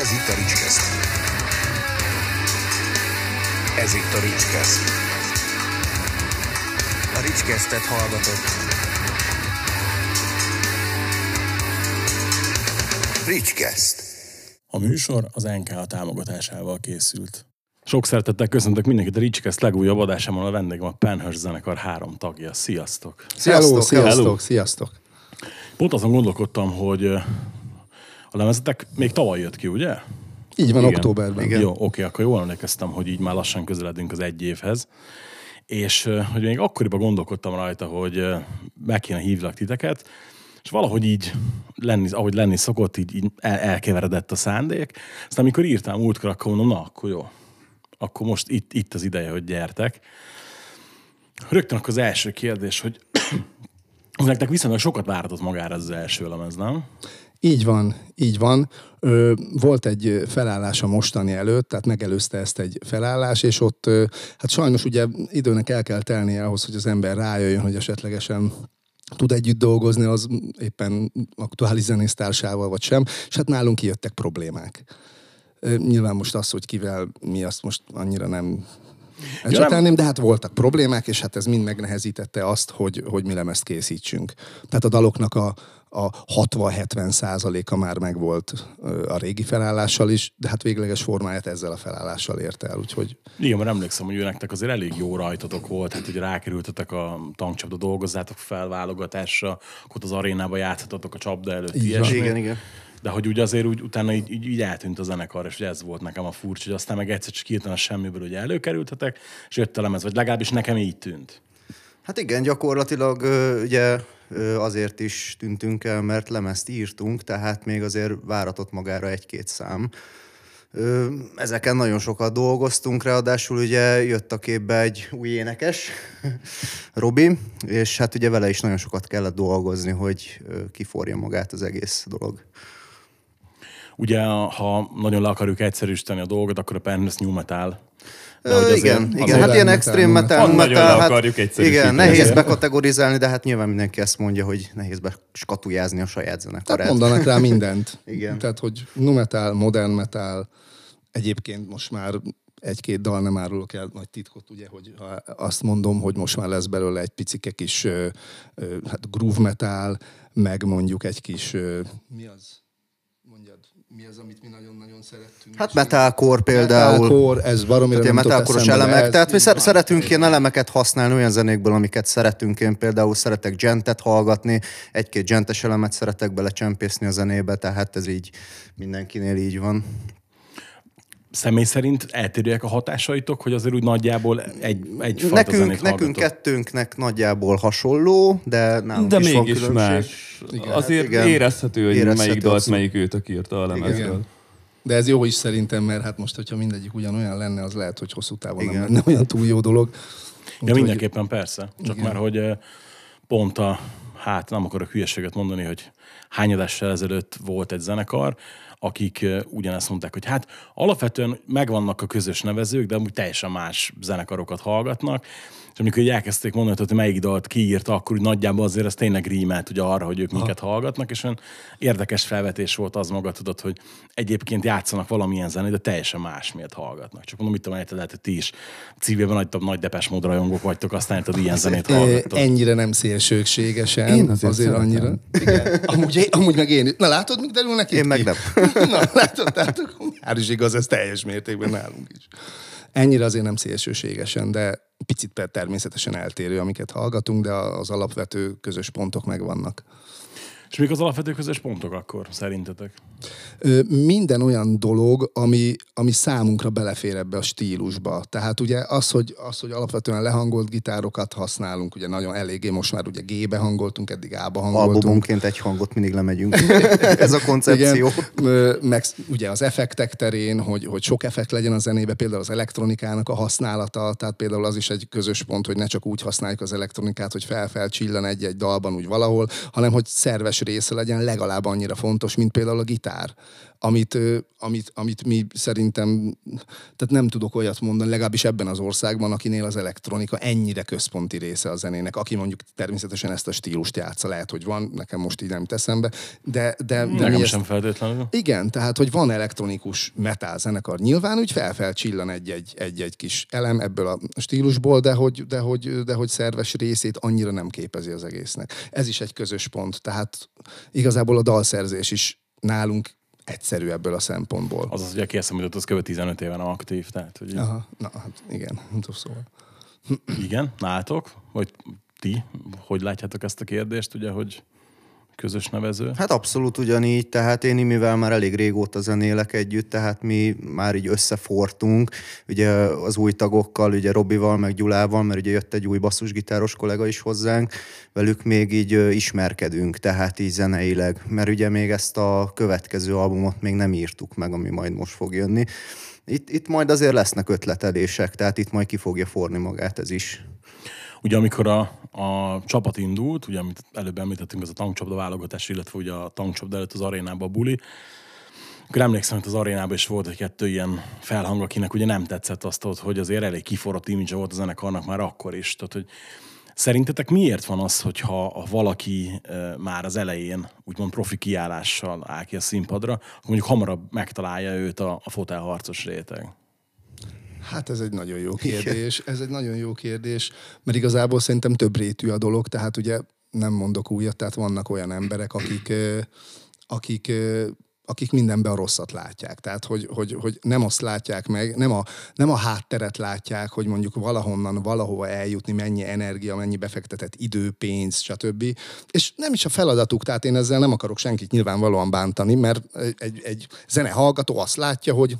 Ez itt a Ricskeszt. Ez itt a Ricskeszt. A Ricskesztet hallgatott. Ricskeszt. A műsor az NKA támogatásával készült. Sok szeretettel köszöntök mindenkit a Ricskeszt legújabb adásában a vendégem a Penhurst zenekar három tagja. Sziasztok! Sziasztok, Hello, sziasztok, hello. sziasztok. Pont azon gondolkodtam, hogy a lemezetek még tavaly jött ki, ugye? Így van, Igen. októberben. Igen. Jó, oké, akkor jól emlékeztem, hogy így már lassan közeledünk az egy évhez. És hogy még akkoriban gondolkodtam rajta, hogy meg kéne hívlak titeket, és valahogy így, lenni, ahogy lenni szokott, így, így el, elkeveredett a szándék. Aztán amikor írtam múltkor, akkor mondom, na, akkor jó. Akkor most itt, itt az ideje, hogy gyertek. Rögtön akkor az első kérdés, hogy nektek viszonylag sokat váratott magára ez az első lemez, nem? Így van, így van. Ö, volt egy felállás a mostani előtt, tehát megelőzte ezt egy felállás, és ott, ö, hát sajnos ugye időnek el kell telnie ahhoz, hogy az ember rájöjjön, hogy esetlegesen tud együtt dolgozni az éppen aktuális zenésztársával, vagy sem, és hát nálunk kijöttek problémák. Ö, Nyilván most az, hogy kivel mi, azt most annyira nem ecsetelném, de hát voltak problémák, és hát ez mind megnehezítette azt, hogy, hogy mi lemezt készítsünk. Tehát a daloknak a, a 60-70 százaléka már megvolt a régi felállással is, de hát végleges formáját ezzel a felállással ért el, úgyhogy Igen, mert emlékszem, hogy ő nektek azért elég jó rajtatok volt, hát hogy rákerültetek a tankcsapda, dolgozzátok fel válogatásra, akkor ott az arénába játszhatatok a csapda előtt, ilyesmi. Igen, igen. De hogy úgy azért úgy, utána így, így, így eltűnt a zenekar, és ugye ez volt nekem a furcsa, hogy aztán meg egyszer csak hirtelen a semmiből ugye előkerültetek, és jött a lemez, vagy legalábbis nekem így tűnt. Hát igen, gyakorlatilag ugye azért is tűntünk el, mert lemezt írtunk, tehát még azért váratott magára egy-két szám. Ezeken nagyon sokat dolgoztunk, ráadásul ugye jött a képbe egy új énekes, Robi, és hát ugye vele is nagyon sokat kellett dolgozni, hogy kiforja magát az egész dolog. Ugye, ha nagyon le akarjuk egyszerűsíteni a dolgot, akkor a Penrith New Metal. Ö, igen, igen, hát ilyen extrém metal. metal, metal, hát, igen, nehéz bekategorizálni, de hát nyilván mindenki ezt mondja, hogy nehéz beskatujázni a saját tehát zenekarát. mondanak rá mindent. Igen. Tehát, hogy nu metal, modern metal, egyébként most már egy-két dal nem árulok el nagy titkot, ugye, hogy ha azt mondom, hogy most már lesz belőle egy picike kis ö, ö, hát groove metal, meg mondjuk egy kis, ö, mi az? Mondjad, mi az, amit mi nagyon-nagyon szerettünk? Hát metalcore például. Metalcore, ez baromira Tehát nem de elemek. ez Tehát mi van. szeretünk ilyen elemeket használni olyan zenékből, amiket szeretünk. Én például szeretek gentet hallgatni, egy-két gentes elemet szeretek belecsempészni a zenébe, tehát ez így mindenkinél így van. Személy szerint eltérőek a hatásaitok, hogy azért úgy nagyjából egy, egyfajta Nekünk, zenét nekünk kettőnknek nagyjából hasonló, de nálunk De is van mégis különbség. más. Igen. Azért igen. érezhető, hogy Érezhető melyik dalt melyik őtök írta a lemezről. Igen. De ez jó is szerintem, mert hát most, hogyha mindegyik ugyanolyan lenne, az lehet, hogy hosszú távon nem Igen. lenne olyan túl jó dolog. Ja, Úgyhogy- mindenképpen persze. Csak már, hogy pont a, hát nem akarok hülyeséget mondani, hogy hányadással ezelőtt volt egy zenekar, akik ugyanezt mondták, hogy hát alapvetően megvannak a közös nevezők, de amúgy teljesen más zenekarokat hallgatnak, és amikor így elkezdték mondani, hogy melyik dalt kiírta, akkor úgy nagyjából azért ez tényleg rímelt ugye arra, hogy ők minket hallgatnak, és olyan érdekes felvetés volt az maga, tudod, hogy egyébként játszanak valamilyen zenét, de teljesen más miért hallgatnak. Csak mondom, mit tudom, érted, lehet, hogy ti is civilben nagy, nagy depes mód rajongók vagytok, aztán érted, ilyen zenét hallgattok. Ennyire nem szélsőségesen. Én azért azért szeretem. annyira. Igen. Amúgy, amúgy meg én. Na látod, mit derül neki? Én meg nem. Na látod, tehát már is igaz, ez teljes mértékben nálunk is. Ennyire azért nem szélsőségesen, de picit természetesen eltérő, amiket hallgatunk, de az alapvető közös pontok megvannak. És mik az alapvető közös pontok akkor, szerintetek? Ö, minden olyan dolog, ami, ami számunkra belefér ebbe a stílusba. Tehát ugye az, hogy, az, hogy alapvetően lehangolt gitárokat használunk, ugye nagyon eléggé most már ugye G-be hangoltunk, eddig A-ba hangoltunk. Albumonként egy hangot mindig lemegyünk. ez a koncepció. Igen, Ö, meg ugye az effektek terén, hogy, hogy sok effekt legyen a zenébe, például az elektronikának a használata, tehát például az is egy közös pont, hogy ne csak úgy használjuk az elektronikát, hogy fel-fel csillan egy-egy dalban úgy valahol, hanem hogy szerves része legyen legalább annyira fontos, mint például a gitár amit, amit, amit mi szerintem, tehát nem tudok olyat mondani, legalábbis ebben az országban, akinél az elektronika ennyire központi része a zenének, aki mondjuk természetesen ezt a stílust játsza, lehet, hogy van, nekem most így nem teszem be, de... de, de Nekem sem ezt, feltétlenül. Igen, tehát, hogy van elektronikus metal zenekar, nyilván úgy fel csillan egy-egy, egy-egy kis elem ebből a stílusból, de hogy, de, hogy, de hogy szerves részét annyira nem képezi az egésznek. Ez is egy közös pont, tehát igazából a dalszerzés is nálunk egyszerű ebből a szempontból. Az az, hogy aki eszembe az kb. 15 éven aktív, tehát hogy... Aha, na hát igen, szóval. Igen, látok, hogy ti hogy látjátok ezt a kérdést, ugye, hogy közös nevező? Hát abszolút ugyanígy, tehát én mivel már elég régóta zenélek együtt, tehát mi már így összefortunk, ugye az új tagokkal, ugye Robival, meg Gyulával, mert ugye jött egy új basszusgitáros kollega is hozzánk, velük még így ismerkedünk, tehát így zeneileg, mert ugye még ezt a következő albumot még nem írtuk meg, ami majd most fog jönni. Itt, itt majd azért lesznek ötletelések, tehát itt majd ki fogja forni magát ez is. Ugye amikor a, a csapat indult, ugye amit előbb említettünk, az a tankcsapda válogatás, illetve ugye a tankcsapda előtt az arénában a buli, akkor emlékszem, hogy az arénában is volt egy kettő ilyen felhang, akinek ugye nem tetszett azt, hogy azért elég kiforrott image volt a zenekarnak már akkor is. Tehát, hogy Szerintetek miért van az, hogyha valaki már az elején úgymond profi kiállással áll ki a színpadra, akkor mondjuk hamarabb megtalálja őt a, a fotelharcos réteg? Hát ez egy nagyon jó kérdés. Ez egy nagyon jó kérdés, mert igazából szerintem több rétű a dolog, tehát ugye nem mondok újat, tehát vannak olyan emberek, akik, akik akik mindenben a rosszat látják. Tehát, hogy, hogy, hogy nem azt látják meg, nem a, nem a hátteret látják, hogy mondjuk valahonnan, valahova eljutni, mennyi energia, mennyi befektetett idő, pénz, stb. És nem is a feladatuk, tehát én ezzel nem akarok senkit nyilvánvalóan bántani, mert egy, egy zene hallgató azt látja, hogy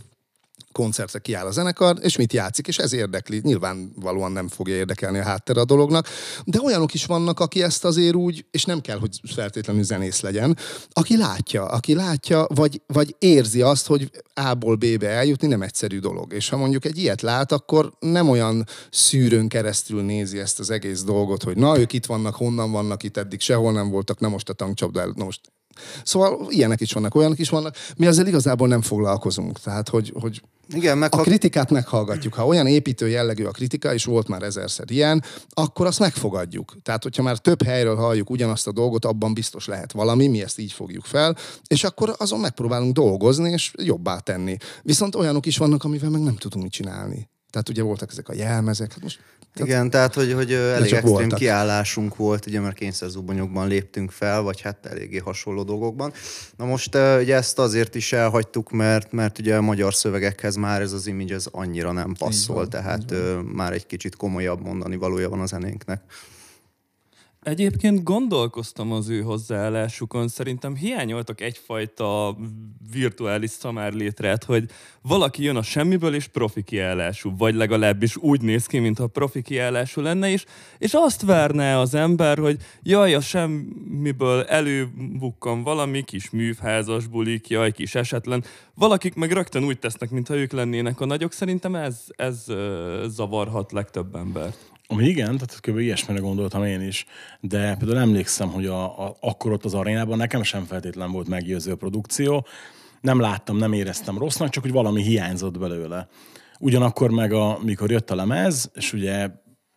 koncertre kiáll a zenekar, és mit játszik, és ez érdekli. Nyilvánvalóan nem fogja érdekelni a háttere a dolognak, de olyanok is vannak, aki ezt azért úgy, és nem kell, hogy feltétlenül zenész legyen, aki látja, aki látja, vagy, vagy érzi azt, hogy A-ból B-be eljutni nem egyszerű dolog. És ha mondjuk egy ilyet lát, akkor nem olyan szűrőn keresztül nézi ezt az egész dolgot, hogy na, ők itt vannak, honnan vannak itt, eddig sehol nem voltak, na most a tankcsapda na most Szóval ilyenek is vannak, olyanok is vannak. Mi ezzel igazából nem foglalkozunk. Tehát, hogy, hogy igen, meg a kritikát meghallgatjuk. Ha olyan építő jellegű a kritika, és volt már ezerszer ilyen, akkor azt megfogadjuk. Tehát, hogyha már több helyről halljuk ugyanazt a dolgot, abban biztos lehet valami, mi ezt így fogjuk fel, és akkor azon megpróbálunk dolgozni, és jobbá tenni. Viszont olyanok is vannak, amivel meg nem tudunk mit csinálni. Tehát ugye voltak ezek a jelmezek. Hát most, tehát Igen, tehát hogy, hogy elég extrém voltak. kiállásunk volt, ugye, mert kényszerzubonyokban léptünk fel, vagy hát eléggé hasonló dolgokban. Na most ugye ezt azért is elhagytuk, mert, mert ugye a magyar szövegekhez már ez az image ez annyira nem passzol, van, tehát már egy kicsit komolyabb mondani valója van a zenénknek. Egyébként gondolkoztam az ő hozzáállásukon, szerintem hiányoltak egyfajta virtuális szamárlétret, hogy valaki jön a semmiből és profi kiállású, vagy legalábbis úgy néz ki, mintha profi kiállású lenne is, és azt várná az ember, hogy jaj, a semmiből előbukkan valami kis művházas bulik, jaj, kis esetlen. Valakik meg rögtön úgy tesznek, mintha ők lennének a nagyok. Szerintem ez, ez zavarhat legtöbb embert. Ami igen, tehát kb. ilyesmire gondoltam én is, de például emlékszem, hogy a, a, akkor ott az arénában nekem sem feltétlen volt meggyőző a produkció, nem láttam, nem éreztem rossznak, csak hogy valami hiányzott belőle. Ugyanakkor meg, a, mikor jött a lemez, és ugye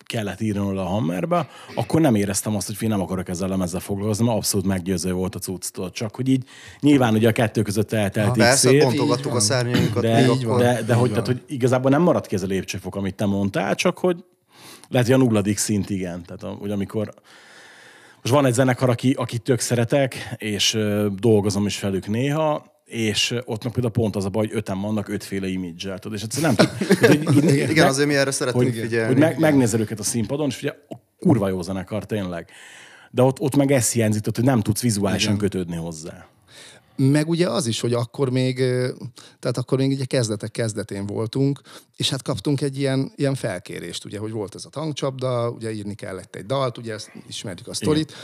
kellett írni a Hammerbe, akkor nem éreztem azt, hogy én nem akarok ezzel a lemezzel foglalkozni, mert abszolút meggyőző volt a cucctól. Csak hogy így nyilván ugye a kettő között eltelt ha, Persze, szép, pontogattuk a szárnyainkat. De, de, de, de hogy, tehát, hogy igazából nem maradt ki ez a lépcsőfok, amit te mondtál, csak hogy lehet, hogy a nulladik szint igen. Tehát, hogy amikor most van egy zenekar, aki, akit tök szeretek, és dolgozom is velük néha, és ott meg például pont az a baj, hogy öten vannak ötféle image tudod, és egyszerűen nem tudom. igen, igen, azért mi erre szeretünk hogy, figyelni. Hogy meg, megnézel őket a színpadon, és ugye kurva jó zenekar, tényleg. De ott, ott meg ez hiányzik, hogy nem tudsz vizuálisan igen. kötődni hozzá. Meg ugye az is, hogy akkor még, tehát akkor még ugye kezdetek kezdetén voltunk, és hát kaptunk egy ilyen, ilyen felkérést, ugye, hogy volt ez a tankcsapda, ugye írni kellett egy dalt, ugye ezt ismerjük a sztorit, Igen.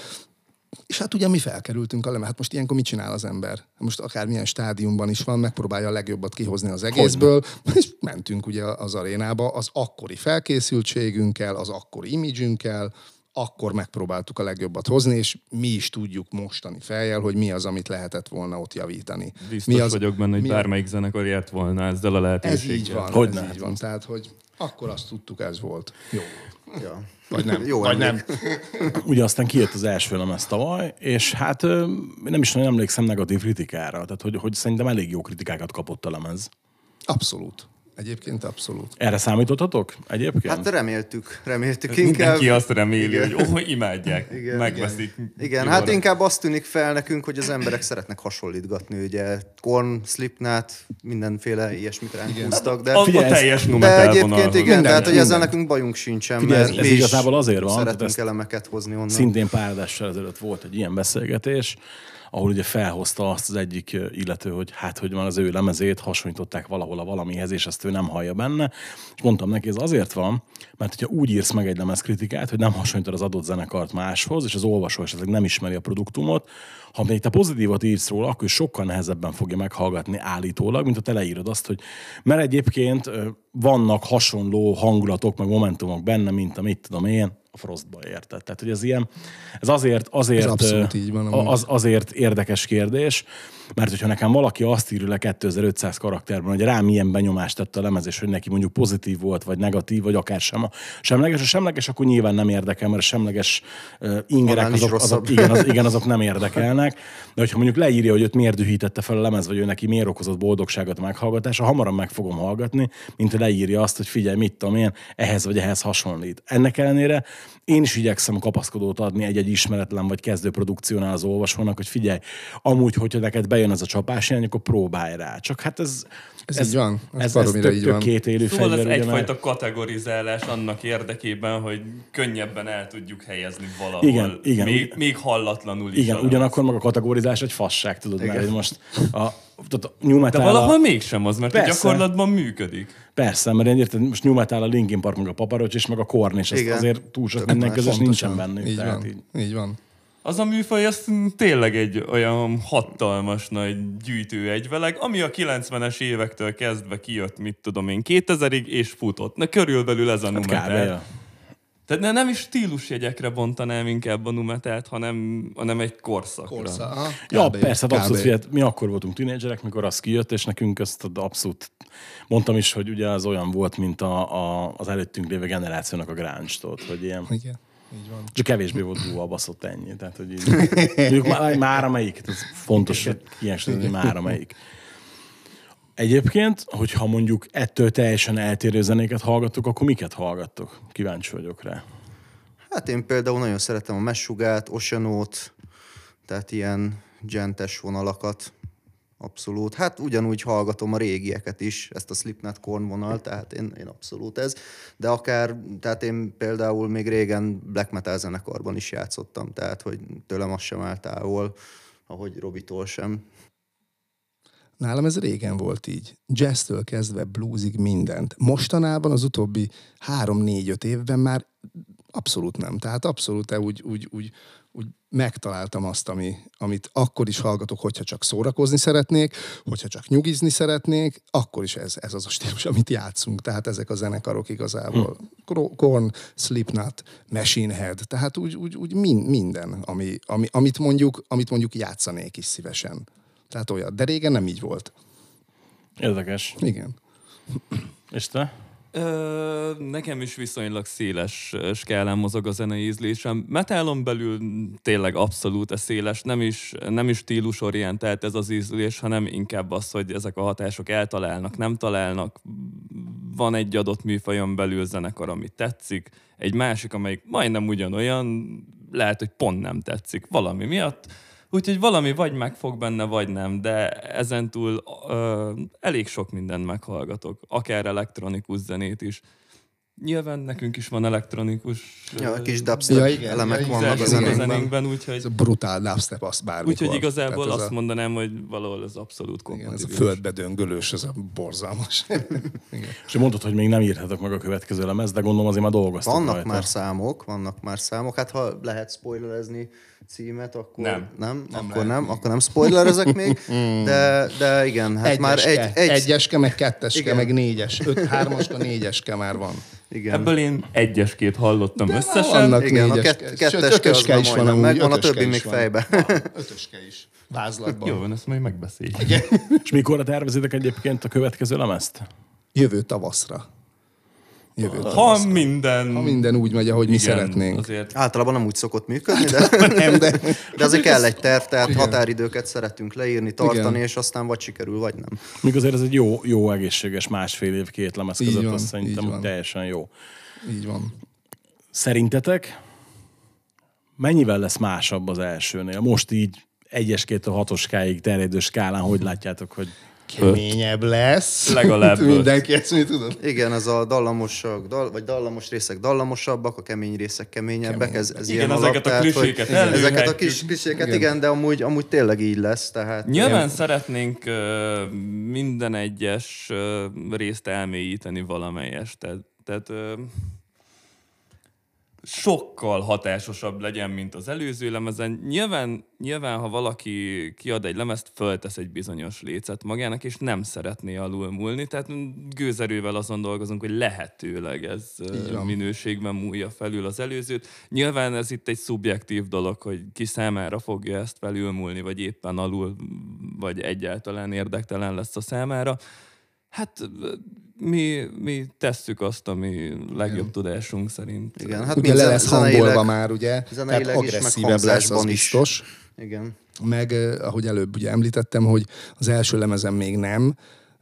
És hát ugye mi felkerültünk a lemez. Hát most ilyenkor mit csinál az ember? Most akármilyen stádiumban is van, megpróbálja a legjobbat kihozni az egészből, Hogyne. és mentünk ugye az arénába az akkori felkészültségünkkel, az akkori imidzsünkkel, akkor megpróbáltuk a legjobbat hozni, és mi is tudjuk mostani fejjel, hogy mi az, amit lehetett volna ott javítani. Biztos mi az, vagyok benne, hogy mi bármelyik zenekar ért volna ezzel a Ez lehetőséggel. így van, Hogy ez így van. Tehát, hogy akkor azt tudtuk, ez volt. Jó. Ja. Vagy nem. Jó Vagy nem. Ugye aztán kijött az első lemez tavaly, és hát nem is nagyon emlékszem negatív kritikára, tehát hogy, hogy szerintem elég jó kritikákat kapott a lemez. Abszolút. Egyébként abszolút. Erre számítottatok egyébként? Hát reméltük, reméltük Inkább... inkább. Mindenki azt reméli, Igen. hogy oh, imádják, Igen, megveszik. Igen, Jó hát inkább azt tűnik fel nekünk, hogy az emberek szeretnek hasonlítgatni, ugye Korn, Slipknot, mindenféle ilyesmit ránk húztak, de, Figyelj, ez- teljes de egyébként igen, Minden, tehát hogy ezzel nekünk bajunk sincsen, Figyelj, mert ez- ez igazából azért van, szeretünk elemeket hozni onnan. Szintén pár ezelőtt volt egy ilyen beszélgetés, ahol ugye felhozta azt az egyik illető, hogy hát, hogy van az ő lemezét, hasonlították valahol a valamihez, és ezt ő nem hallja benne. És mondtam neki, ez azért van, mert hogyha úgy írsz meg egy lemezkritikát, hogy nem hasonlítod az adott zenekart máshoz, és az olvasó esetleg nem ismeri a produktumot, ha még te pozitívat írsz róla, akkor sokkal nehezebben fogja meghallgatni állítólag, mint ha te leírod azt, hogy mert egyébként vannak hasonló hangulatok, meg momentumok benne, mint amit tudom én, a Frostba érted. Tehát, hogy ez ilyen, ez azért, azért, Ez így van. Az, azért érdekes kérdés, mert hogyha nekem valaki azt írja le 2500 karakterben, hogy rám milyen benyomást tett a lemez, és hogy neki mondjuk pozitív volt, vagy negatív, vagy akár sem a semleges, a semleges, akkor nyilván nem érdekel, mert a semleges uh, ingerek azok, azok, igen, az, igen, azok nem érdekelnek. De hogyha mondjuk leírja, hogy őt miért dühítette fel a lemez, vagy ő neki miért okozott boldogságot a meghallgatása, hamarabb meg fogom hallgatni, mint leírja azt, hogy figyelj, mit tudom én, ehhez vagy ehhez hasonlít. Ennek ellenére én is igyekszem kapaszkodót adni egy-egy ismeretlen vagy kezdő produkciónál az olvasónak, hogy figyelj, amúgy, hogyha neked bejön ez a csapás irány, akkor próbálj rá. Csak hát ez... Ez így van. Ez Ez, ez tök, így tök van. két élő Szóval ez fegyver, ugye, mert- egyfajta kategorizálás annak érdekében, hogy könnyebben el tudjuk helyezni valahol. Igen, igen. Még, még hallatlanul is. Igen, ugyanakkor meg a kategorizás egy fasság, tudod, mert hogy most a, tehát a new De metal valahol a, mégsem az, mert Persze. gyakorlatban működik. Persze, mert én érted, most new metal a Linkin Park, meg a Paparocs, és meg a Korn, és ez Igen. azért túl sok minden közös nincsen bennük. Így tehát van. így. Így van. Az a műfaj, az tényleg egy olyan hatalmas nagy gyűjtő egyveleg, ami a 90-es évektől kezdve kijött, mit tudom én, 2000-ig, és futott. Na körülbelül ez a Hát kb. Tehát ne, nem is stílusjegyekre bontanám inkább a numetelt, hanem, hanem egy korszakra. Korsza, aha, Ja, kb. persze, hát abszolút, Kb. figyelj, mi akkor voltunk tínédzserek, mikor az kijött, és nekünk ezt abszolút mondtam is, hogy ugye az olyan volt, mint a, a, az előttünk lévő generációnak a grunge hogy ilyen, Igen. Így van. csak kevésbé volt durva a baszott ennyi. Tehát, hogy így, már, már amelyik, ez fontos, hogy ilyen hogy már amelyik. Egyébként, hogyha mondjuk ettől teljesen eltérő zenéket hallgattok, akkor miket hallgattok? Kíváncsi vagyok rá. Hát én például nagyon szeretem a Messugát, Oceanót, tehát ilyen gentes vonalakat. Abszolút. Hát ugyanúgy hallgatom a régieket is, ezt a Slipknot Korn vonal, tehát én, én abszolút ez. De akár, tehát én például még régen black metal zenekarban is játszottam, tehát hogy tőlem az sem áll távol, ahogy Robitól sem. Nálam ez régen volt így. Jazztől kezdve bluesig mindent. Mostanában az utóbbi három-négy-öt évben már abszolút nem. Tehát abszolút úgy, úgy, úgy, úgy megtaláltam azt, ami, amit akkor is hallgatok, hogyha csak szórakozni szeretnék, hogyha csak nyugizni szeretnék, akkor is ez, ez az a stílus, amit játszunk. Tehát ezek a zenekarok igazából. Kro- Korn, Slipknot, Machine Head, tehát úgy, úgy, úgy min, minden, ami, ami, amit, mondjuk, amit mondjuk játszanék is szívesen. Tehát olyan. De régen nem így volt. Érdekes. Igen. És te? Ö, nekem is viszonylag széles skálán mozog a zenei ízlésem. Metalon belül tényleg abszolút a széles, nem is, nem is stílusorientált ez az ízlés, hanem inkább az, hogy ezek a hatások eltalálnak, nem találnak. Van egy adott műfajon belül zenekar, ami tetszik, egy másik, amelyik majdnem ugyanolyan, lehet, hogy pont nem tetszik valami miatt. Úgyhogy valami vagy megfog benne, vagy nem, de ezentúl ö, elég sok mindent meghallgatok, akár elektronikus zenét is. Nyilván nekünk is van elektronikus Ja, ö, kis dubstep Ja, igen, elemek ja, vannak a zenénkben. úgyhogy, Ez a brutál dubstep, azt bármikor. úgyhogy igazából azt a, mondanám, hogy valahol ez abszolút igen, ez a kompatibilis. földbe döngölős, ez a borzalmas. igen. És mondtad, hogy még nem írhatok meg a következő lemez, de gondolom azért már dolgoztak Vannak rajta. már számok, vannak már számok. Hát ha lehet spoilerezni, címet, akkor Nem. nem, nem akkor nem, akkor nem spoilerezek még, de, de igen, hát már egy, Egyeske, egy, egyeske, meg ketteske, Igen. meg négyes. Öt, hármaska, négyeske már van. igen. Ebből én egyeskét hallottam összesen. Vannak Igen, a négyes, kett- sőt, ketteske az ötöske már is van, amúgy, megvan, a többi még van. fejbe. Van, Ötöske is. Vázlatban. Jó, van, ezt majd megbeszéljük. És mikorra tervezitek egyébként a következő lemezt? Jövő tavaszra. Jövő tavaszra. Ha minden... Ha minden úgy megy, ahogy mi igen, szeretnénk. Azért Általában nem úgy szokott működni, de, Nem, de de azért kell egy terv, tehát határidőket szeretünk leírni, tartani, Igen. és aztán vagy sikerül, vagy nem. Míg azért ez egy jó, jó egészséges másfél év két lemez között, van, azt szerintem van. teljesen jó. így van. Szerintetek mennyivel lesz másabb az elsőnél? Most így egyes-két a hatoskáig terjedő skálán, hogy látjátok, hogy Keményebb lesz. Legalább. Mindenki ezt mi tudod? Igen, ez a dallamosak, dal, vagy dallamos részek dallamosabbak, a kemény részek keményebbek, ez, ez Igen, ilyen ezeket a alap, tehát, hogy- kliséket igen, Ezeket a kis kliséket, Igen. igen, de amúgy, amúgy tényleg így lesz, tehát... Nyilván szeretnénk ö, minden egyes részt elmélyíteni valamelyest. Tehát, tehát sokkal hatásosabb legyen, mint az előző lemezen. Nyilván, nyilván, ha valaki kiad egy lemezt, föltesz egy bizonyos lécet magának, és nem szeretné alulmúlni. Tehát gőzerővel azon dolgozunk, hogy lehetőleg ez minőségben múlja felül az előzőt. Nyilván ez itt egy szubjektív dolog, hogy ki számára fogja ezt felülmúlni, vagy éppen alul, vagy egyáltalán érdektelen lesz a számára. Hát mi, mi tesszük azt, ami legjobb tudásunk szerint. Igen, hát Ugye le lesz hangolva már, ugye? Tehát agresszívebb lesz, az is. biztos. Igen. Meg, eh, ahogy előbb ugye említettem, hogy az első lemezen még nem,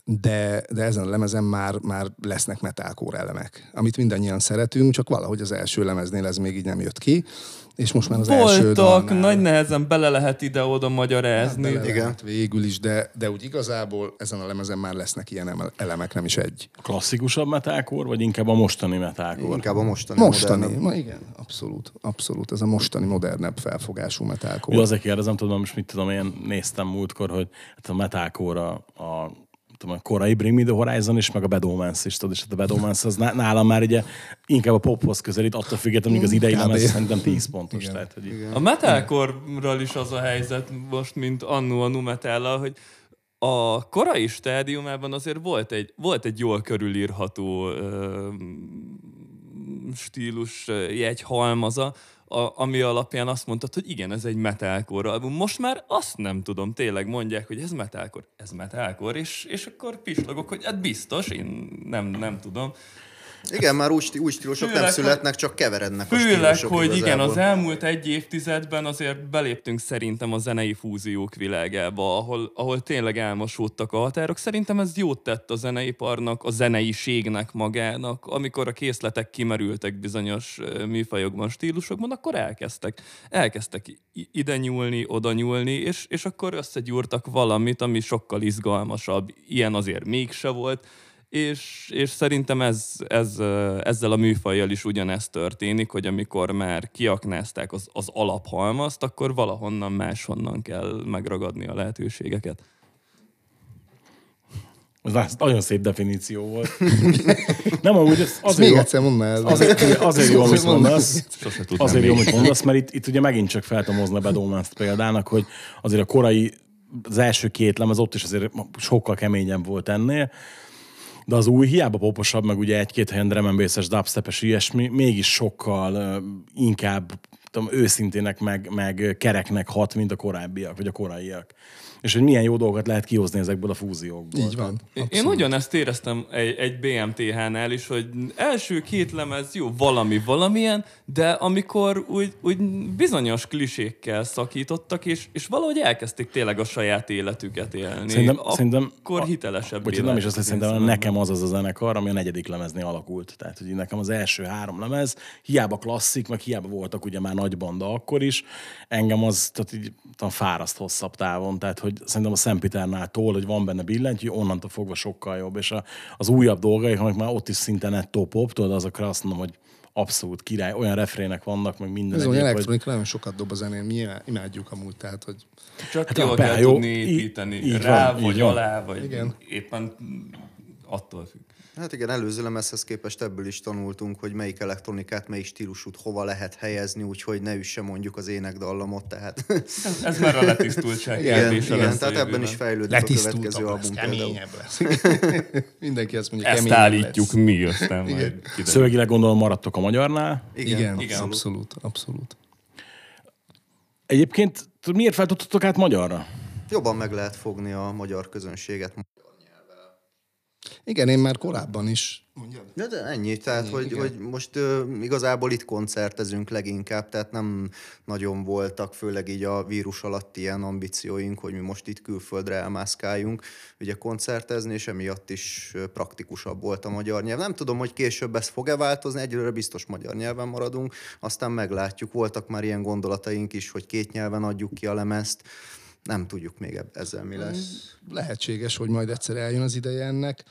de, de ezen a lemezen már, már lesznek metalcore elemek, amit mindannyian szeretünk, csak valahogy az első lemeznél ez még így nem jött ki, és most már az első Voltak, dalnál- nagy nehezen bele lehet ide-oda magyarázni. bele Igen. végül is, de, de úgy igazából ezen a lemezen már lesznek ilyen elemek, nem is egy. klasszikusabb metalcore, vagy inkább a mostani metalcore? Inkább a mostani. Mostani, modernebb. ma igen, abszolút, abszolút, ez a mostani modernebb felfogású Ugye metalcore. azért kérdezem, tudom, most mit tudom, én néztem múltkor, hogy hát a metalcore a, a tudom, a korai Bring Me The Horizon is, meg a Bedomans is, tudod, és hát a Bedomans az ná- nálam már ugye inkább a pophoz közelít, attól függetlenül, míg az idei Kb. lemez szerintem 10 pontos. Igen. Tehát, hogy így- A metalcore is az a helyzet most, mint annó a numetella, hogy a korai stádiumában azért volt egy, volt egy jól körülírható ö, stílus jegyhalmaza, a, ami alapján azt mondtad, hogy igen, ez egy metalcore album. Most már azt nem tudom, tényleg mondják, hogy ez metalcore, ez metalcore, és, és akkor pislogok, hogy hát biztos, én nem, nem tudom. Igen, már új, új stílusok Főleg, nem születnek, csak keverednek a Főleg, stílusok hogy igen, igazából. az elmúlt egy évtizedben azért beléptünk szerintem a zenei fúziók világába, ahol, ahol tényleg elmosódtak a határok. Szerintem ez jót tett a zeneiparnak, a zeneiségnek magának. Amikor a készletek kimerültek bizonyos műfajokban, stílusokban, akkor elkezdtek. Elkezdtek ide nyúlni, oda nyúlni, és, és akkor összegyúrtak valamit, ami sokkal izgalmasabb. Ilyen azért mégse volt. És, és szerintem ez, ez, ezzel a műfajjal is ugyanezt történik, hogy amikor már kiaknázták az, az alaphalmazt, akkor valahonnan máshonnan kell megragadni a lehetőségeket. Ez nagyon szép definíció volt. Nem, amúgy ez Ezt azért még jó, egyszer mondd el. azért, azért jó, amit mondasz. Azért jó, amit mondasz, mert itt, itt ugye megint csak fel tudom hozni a Bedomans példának, hogy azért a korai, az első két lemez ott is azért sokkal keményebb volt ennél, de az új hiába poposabb, meg ugye egy-két helyen bass-es, dubstep-es ilyesmi, mégis sokkal inkább tudom, őszintének, meg, meg kereknek hat, mint a korábbiak, vagy a koraiak. És hogy milyen jó dolgokat lehet kihozni ezekből a fúziókból. Így van. Én- Én ugyanezt éreztem egy, egy BMTH-nál is, hogy első két lemez jó, valami valamilyen, de amikor úgy, úgy bizonyos klisékkel szakítottak, és, és valahogy elkezdték tényleg a saját életüket élni. Szerintem- akkor szerintem- hitelesebb. Vagy nem is azt, hogy szerintem nekem az az a zenekar, ami a negyedik lemeznél alakult. Tehát, hogy nekem az első három lemez, hiába klasszik, meg hiába voltak ugye már nagy banda akkor is, engem az tehát így, tudom, fáraszt hosszabb távon. Tehát, hogy szerintem a Szentpiternál tól, hogy van benne billentyű, onnantól fogva sokkal jobb. És a, az újabb dolgaik, amik már ott is szinte nettó pop, tudod, azokra azt mondom, hogy abszolút király, olyan refrének vannak, meg minden Ez olyan hogy elektronika nagyon sokat dob a zenén, mi imádjuk amúgy, tehát, hogy Csak Hát jól kell tudni építeni. így Rá van, vagy így van. alá, vagy Igen. éppen attól függ. Hát igen, előző lemezhez képest ebből is tanultunk, hogy melyik elektronikát, melyik stílusút hova lehet helyezni, úgyhogy ne üsse mondjuk az énekdallamot, tehát... Ez, ez már a letisztultság igen, kérdése igen lesz tehát ebben is fejlődik a következő album keményebb lesz. Mindenki azt mondja, Ezt állítjuk lesz. mi, aztán majd Igen. kiderül. Szövegileg gondolom maradtok a magyarnál. Igen, Igen, Igen. abszolút, abszolút. Egyébként miért feltudtatok át magyarra? Jobban meg lehet fogni a magyar közönséget. Igen, én már korábban is. Mondjad. Ja, de ennyi, tehát hogy, igen. hogy most uh, igazából itt koncertezünk leginkább, tehát nem nagyon voltak, főleg így a vírus alatt ilyen ambícióink, hogy mi most itt külföldre elmászkáljunk, ugye koncertezni, és emiatt is ö, praktikusabb volt a magyar nyelv. Nem tudom, hogy később ez fog-e változni, egyelőre biztos magyar nyelven maradunk, aztán meglátjuk. Voltak már ilyen gondolataink is, hogy két nyelven adjuk ki a lemezt, nem tudjuk még ezzel mi lesz. Lehetséges, hogy majd egyszer eljön az ideje ennek,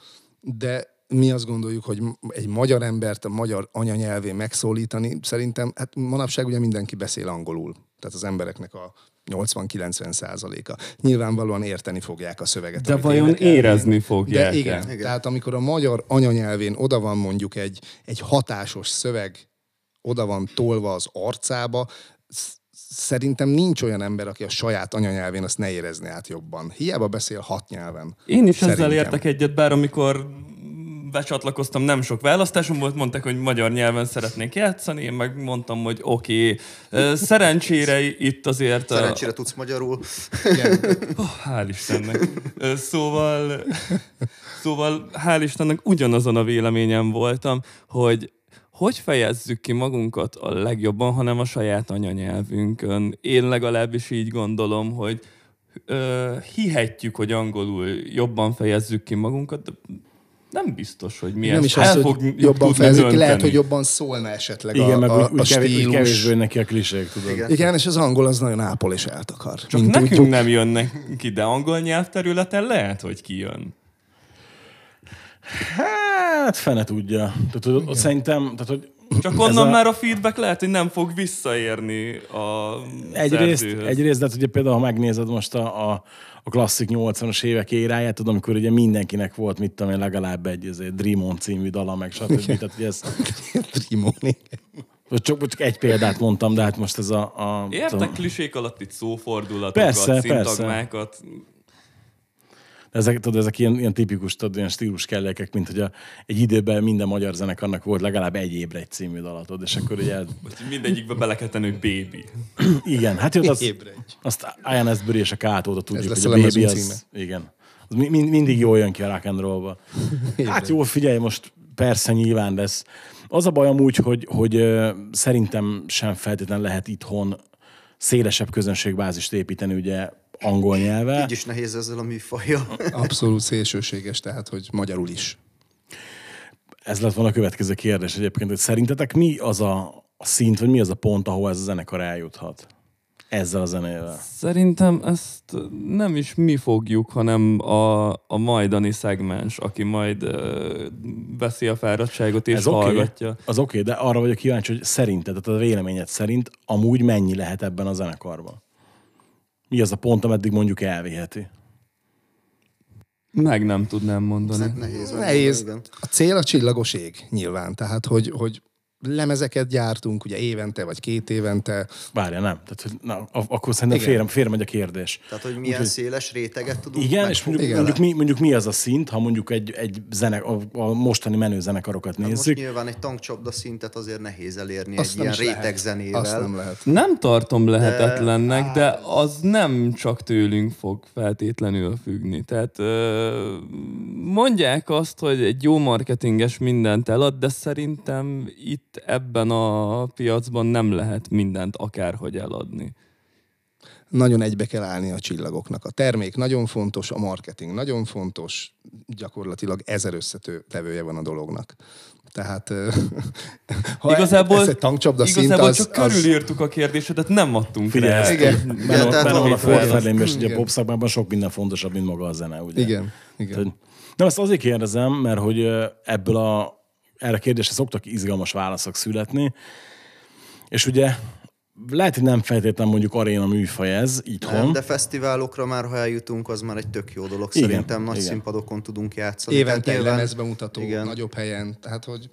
de mi azt gondoljuk, hogy egy magyar embert a magyar anyanyelvén megszólítani, szerintem, hát manapság ugye mindenki beszél angolul. Tehát az embereknek a 80-90 százaléka. Nyilvánvalóan érteni fogják a szöveget. De vajon énekelni. érezni fogják De igen, Igen. tehát amikor a magyar anyanyelvén oda van mondjuk egy, egy hatásos szöveg, oda van tolva az arcába, szerintem nincs olyan ember, aki a saját anyanyelvén azt ne érezné át jobban. Hiába beszél hat nyelven. Én is ezzel Szerintem. értek egyet, bár amikor becsatlakoztam, nem sok választásom volt, mondták, hogy magyar nyelven szeretnék játszani, én meg mondtam, hogy oké. Okay. Szerencsére itt azért... a- Szerencsére tudsz magyarul. Igen. Oh, hál' Istennek. Szóval, szóval hál' Istennek ugyanazon a véleményem voltam, hogy hogy fejezzük ki magunkat a legjobban, hanem a saját anyanyelvünkön. Én legalábbis így gondolom, hogy ö, hihetjük, hogy angolul jobban fejezzük ki magunkat, de nem biztos, hogy mi Nem ezt is el az, hogy jobban fejezik ki, lehet, hogy jobban szólna esetleg Igen, a, meg a, úgy, a kevés, stílus. kevésbé jönnek ki a klisék, tudod. Igen. Igen, és az angol az nagyon ápol és eltakar. Csak nekünk tudjuk. nem jönnek ki, de angol nyelvterületen lehet, hogy kijön. Hát, fene tudja. Tehát, hogy ott szerintem, tehát, hogy Csak onnan a- már a feedback lehet, hogy nem fog visszaérni a Egyrészt, szerzőhöz. egyrészt, de hát ugye például, ha megnézed most a, a, a klasszik 80-as évek éráját, tudom, amikor ugye mindenkinek volt, mit tudom én, legalább egy ezért Dream On című dala, meg stb. Tehát, ez, Trimoni. csak, csak egy példát mondtam, de hát most ez a... a Értek klisék alatt itt szófordulatokat, Persze, szintagmákat. Ezek, tudod, ezek ilyen, ilyen tipikus, tudod, ilyen stílus kellékek, mint hogy a, egy időben minden magyar zenekarnak volt legalább egy ébre egy című dalatod, és akkor ugye, mindegyikbe bele kell tenni, hogy baby. igen, hát jó, az, Ébredj. azt Ian Astbury és a Kát óta tudjuk, hogy a a baby az, igen, az mi- mind, mindig jól jön ki a rock and rollba. Hát jó, figyelj, most persze nyilván lesz. Az a baj amúgy, hogy, hogy szerintem sem feltétlenül lehet itthon szélesebb közönségbázist építeni, ugye angol nyelve. Így is nehéz ezzel a műfajjal. Abszolút szélsőséges, tehát, hogy magyarul is. Ez lett volna a következő kérdés egyébként, hogy szerintetek mi az a, szint, vagy mi az a pont, ahol ez a zenekar eljuthat? Ezzel a zenével. Szerintem ezt nem is mi fogjuk, hanem a, a majdani szegmens, aki majd uh, veszi a fáradtságot és Ez hallgatja. az oké, de arra vagyok kíváncsi, hogy szerinted, tehát a véleményed szerint amúgy mennyi lehet ebben a zenekarban? Mi az a pont, ameddig mondjuk elviheti? Meg nem tudnám mondani. Nehéz. Nehéz. A cél a csillagos ég, nyilván. Tehát, hogy, hogy lemezeket gyártunk, ugye évente vagy két évente. Várja, nem. Tehát, hogy, na, ak- akkor szerintem Igen. félre, félre megy a kérdés. Tehát, hogy milyen széles réteget tudunk Igen, és mondjuk, Igen. mondjuk, mi, mondjuk mi az a szint, ha mondjuk egy, egy zene, a, a mostani menő zenekarokat Hát nézzük. Most nyilván egy tankcsapda szintet azért nehéz elérni Azt egy nem ilyen réteg zenével. Azt nem lehet. Nem tartom lehetetlennek, de az nem csak tőlünk fog feltétlenül függni. Tehát mondják azt, hogy egy jó marketinges mindent elad, de szerintem itt ebben a piacban nem lehet mindent akárhogy eladni. Nagyon egybe kell állni a csillagoknak. A termék nagyon fontos, a marketing nagyon fontos, gyakorlatilag ezer összetevője van a dolognak. Tehát ha igazából ez egy tankcsapda szint, igazából az, csak az, körülírtuk a kérdésedet, nem adtunk Figyelj, rá. Igen. benne van a valami Ford válasz. Fairlane-ben, és ugye a Igen. popszakmában sok minden fontosabb, mint maga a zene, ugye? igen, igen. Tehát, nem, ezt azért kérdezem, mert hogy ebből a, erre a kérdésre szoktak izgalmas válaszok születni, és ugye lehet, hogy nem feltétlenül mondjuk aréna műfaj ez itthon. Nem, de fesztiválokra már, ha eljutunk, az már egy tök jó dolog. Igen, Szerintem nagy igen. színpadokon tudunk játszani. Évente nyilván- lemezbemutató, Igen. nagyobb helyen, tehát hogy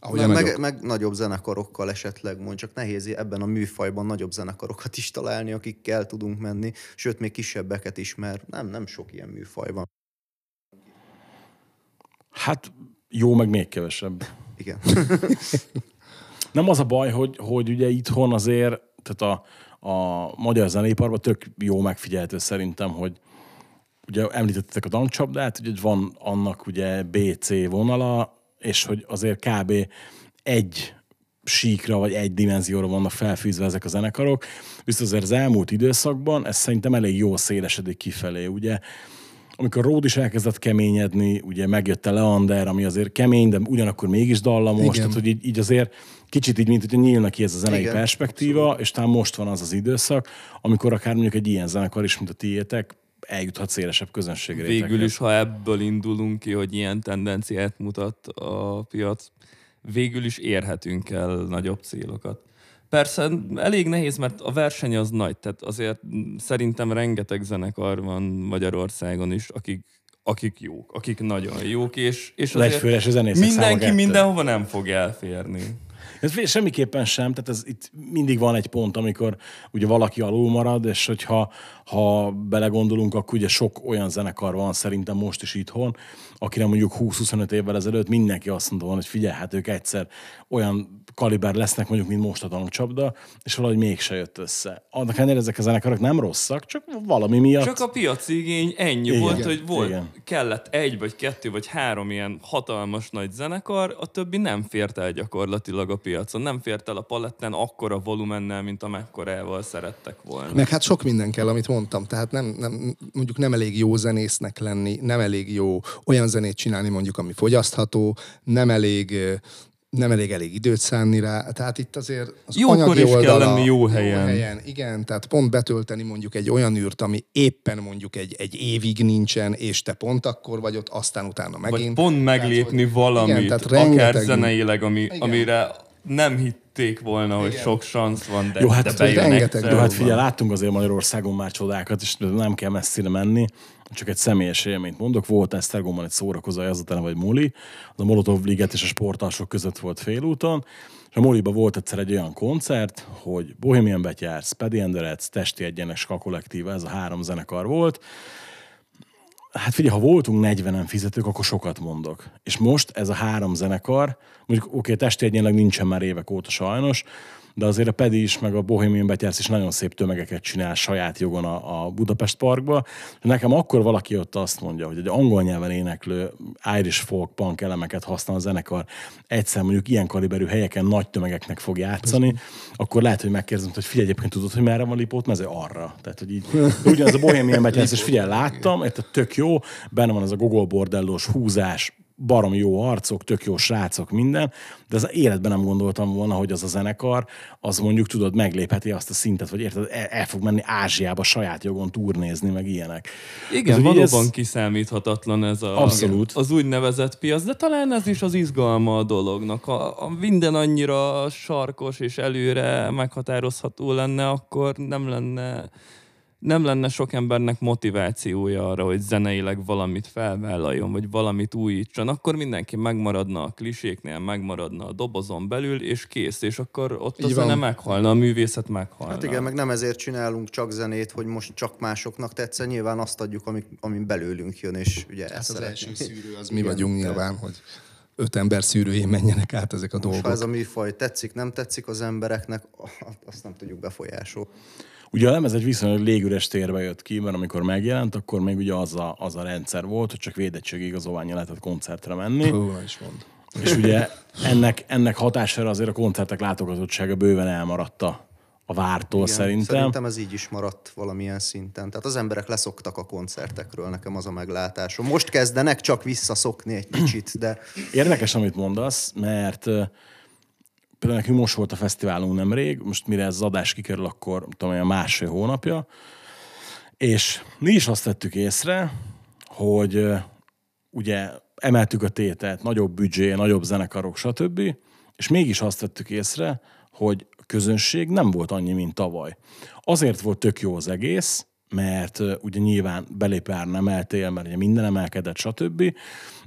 ahogy Meg, a meg, meg nagyobb zenekarokkal esetleg mond, csak nehéz ebben a műfajban nagyobb zenekarokat is találni, akikkel tudunk menni, sőt még kisebbeket is, mert nem, nem sok ilyen műfaj van. Hát jó, meg még kevesebb. Igen. Nem az a baj, hogy, hogy ugye itthon azért, tehát a, a magyar zeneiparban tök jó megfigyelhető szerintem, hogy ugye említettek a dankcsapdát, ugye van annak ugye BC vonala, és hogy azért kb. egy síkra vagy egy dimenzióra vannak felfűzve ezek a zenekarok, viszont azért az elmúlt időszakban ez szerintem elég jól szélesedik kifelé, ugye amikor Ród is elkezdett keményedni, ugye megjött a Leander, ami azért kemény, de ugyanakkor mégis dallamos, Igen. tehát hogy így, így azért kicsit így, mint hogyha nyílna ki ez a zenei Igen, perspektíva, és talán most van az az időszak, amikor akár mondjuk egy ilyen zenekar is, mint a tiétek, eljuthat szélesebb közönségre. Végül is, ha ebből indulunk ki, hogy ilyen tendenciát mutat a piac, végül is érhetünk el nagyobb célokat. Persze elég nehéz, mert a verseny az nagy, tehát azért szerintem rengeteg zenekar van Magyarországon is, akik, akik jók, akik nagyon jók, és, és azért mindenki mindenhova nem fog elférni. Ez semmiképpen sem, tehát ez itt mindig van egy pont, amikor ugye valaki alul marad, és hogyha ha belegondolunk, akkor ugye sok olyan zenekar van szerintem most is itthon, akire mondjuk 20-25 évvel ezelőtt mindenki azt mondta volna, hogy figyelj, hát ők egyszer olyan kaliber lesznek mondjuk, mint most a tankcsapda, és valahogy mégse jött össze. Annak ellenére ezek a zenekarok nem rosszak, csak valami miatt. Csak a piaci igény ennyi Igen, volt, hogy volt, igen. kellett egy, vagy kettő, vagy három ilyen hatalmas nagy zenekar, a többi nem fért el gyakorlatilag a piacon. Nem fért el a paletten akkora volumennel, mint amekkorával szerettek volna. Meg hát sok minden kell, amit mondtam. Tehát nem, nem, mondjuk nem elég jó zenésznek lenni, nem elég jó olyan zenét csinálni mondjuk, ami fogyasztható, nem elég nem elég elég időt szánni rá. Tehát itt azért az Jókor anyagi is kell oldala, lenni jó helyen. helyen. Igen, tehát pont betölteni mondjuk egy olyan űrt, ami éppen mondjuk egy, egy évig nincsen, és te pont akkor vagy ott, aztán utána Vagy megint. pont meglépni Tehát, hogy- valamit, igen, tehát akár rengeteg- zeneileg, ami, Igen. amire nem hitték volna, hogy Igen. sok szansz van, de, Jó, hát de bejön rengeteg. Jó, hát figyelj, láttunk azért Magyarországon már csodákat, és nem kell messzire menni. Csak egy személyes élményt mondok. Volt Esztergomban egy szórakozó, az a vagy Muli. Az a Molotov Liget és a sportalsok között volt félúton. És a Moliba volt egyszer egy olyan koncert, hogy Bohemian Betyár, Spedi Enderec, Testi Egyenes Ska Kollektíva, ez a három zenekar volt. Hát figyelj, ha voltunk 40-en fizetők, akkor sokat mondok. És most ez a három zenekar, mondjuk oké, okay, testi egyenleg nincsen már évek óta sajnos, de azért a Pedi is, meg a Bohemian Betyársz is nagyon szép tömegeket csinál saját jogon a, a Budapest Parkba. Nekem akkor valaki ott azt mondja, hogy egy angol nyelven éneklő Irish folk punk elemeket használ a zenekar, egyszer mondjuk ilyen kaliberű helyeken nagy tömegeknek fog játszani, akkor lehet, hogy megkérdezem, hogy figyelj, egyébként tudod, hogy merre van Lipót mező? Arra. Tehát, hogy így, ugyanaz a Bohemian Betyársz, és figyelj, láttam, érted, tök jó, benne van ez a Google bordellós húzás, barom jó arcok, tök jó srácok, minden, de az életben nem gondoltam volna, hogy az a zenekar, az mondjuk tudod, meglépheti azt a szintet, vagy érted, el, el fog menni Ázsiába saját jogon turnézni, meg ilyenek. Igen, Ez valóban ez- kiszámíthatatlan ez a, Abszolút. az úgynevezett piac, de talán ez is az izgalma a dolognak. Ha ha minden annyira sarkos és előre meghatározható lenne, akkor nem lenne nem lenne sok embernek motivációja arra, hogy zeneileg valamit felvállaljon, vagy valamit újítson, akkor mindenki megmaradna a kliséknél, megmaradna a dobozon belül, és kész, és akkor ott a Így zene van. meghalna, a művészet meghalna. Hát igen, meg nem ezért csinálunk csak zenét, hogy most csak másoknak tetszen, nyilván azt adjuk, ami, ami belőlünk jön, és ugye ezt Ez az első szűrő, az mi vagyunk nyilván, hogy öt ember szűrőjén menjenek át ezek a Most, dolgok. ha ez a műfaj tetszik, nem tetszik az embereknek, azt nem tudjuk befolyásolni. Ugye a lemez egy viszonylag légüres térbe jött ki, mert amikor megjelent, akkor még ugye az a, az a rendszer volt, hogy csak védettségi igazolványi lehetett koncertre menni. Hú, is mond. És ugye ennek, ennek hatására azért a koncertek látogatottsága bőven elmaradt a, a vártól Igen, szerintem. Szerintem ez így is maradt valamilyen szinten. Tehát az emberek leszoktak a koncertekről, nekem az a meglátásom. Most kezdenek csak visszaszokni egy kicsit, de Érdekes, amit mondasz, mert például nekünk most volt a fesztiválunk nemrég, most mire ez az adás kikerül, akkor tudom, olyan másfél hónapja, és mi is azt vettük észre, hogy ugye emeltük a tételt, nagyobb büdzsé, nagyobb zenekarok, stb., és mégis azt vettük észre, hogy közönség nem volt annyi, mint tavaly. Azért volt tök jó az egész, mert ugye nyilván belépő nem emeltél, mert ugye minden emelkedett, stb.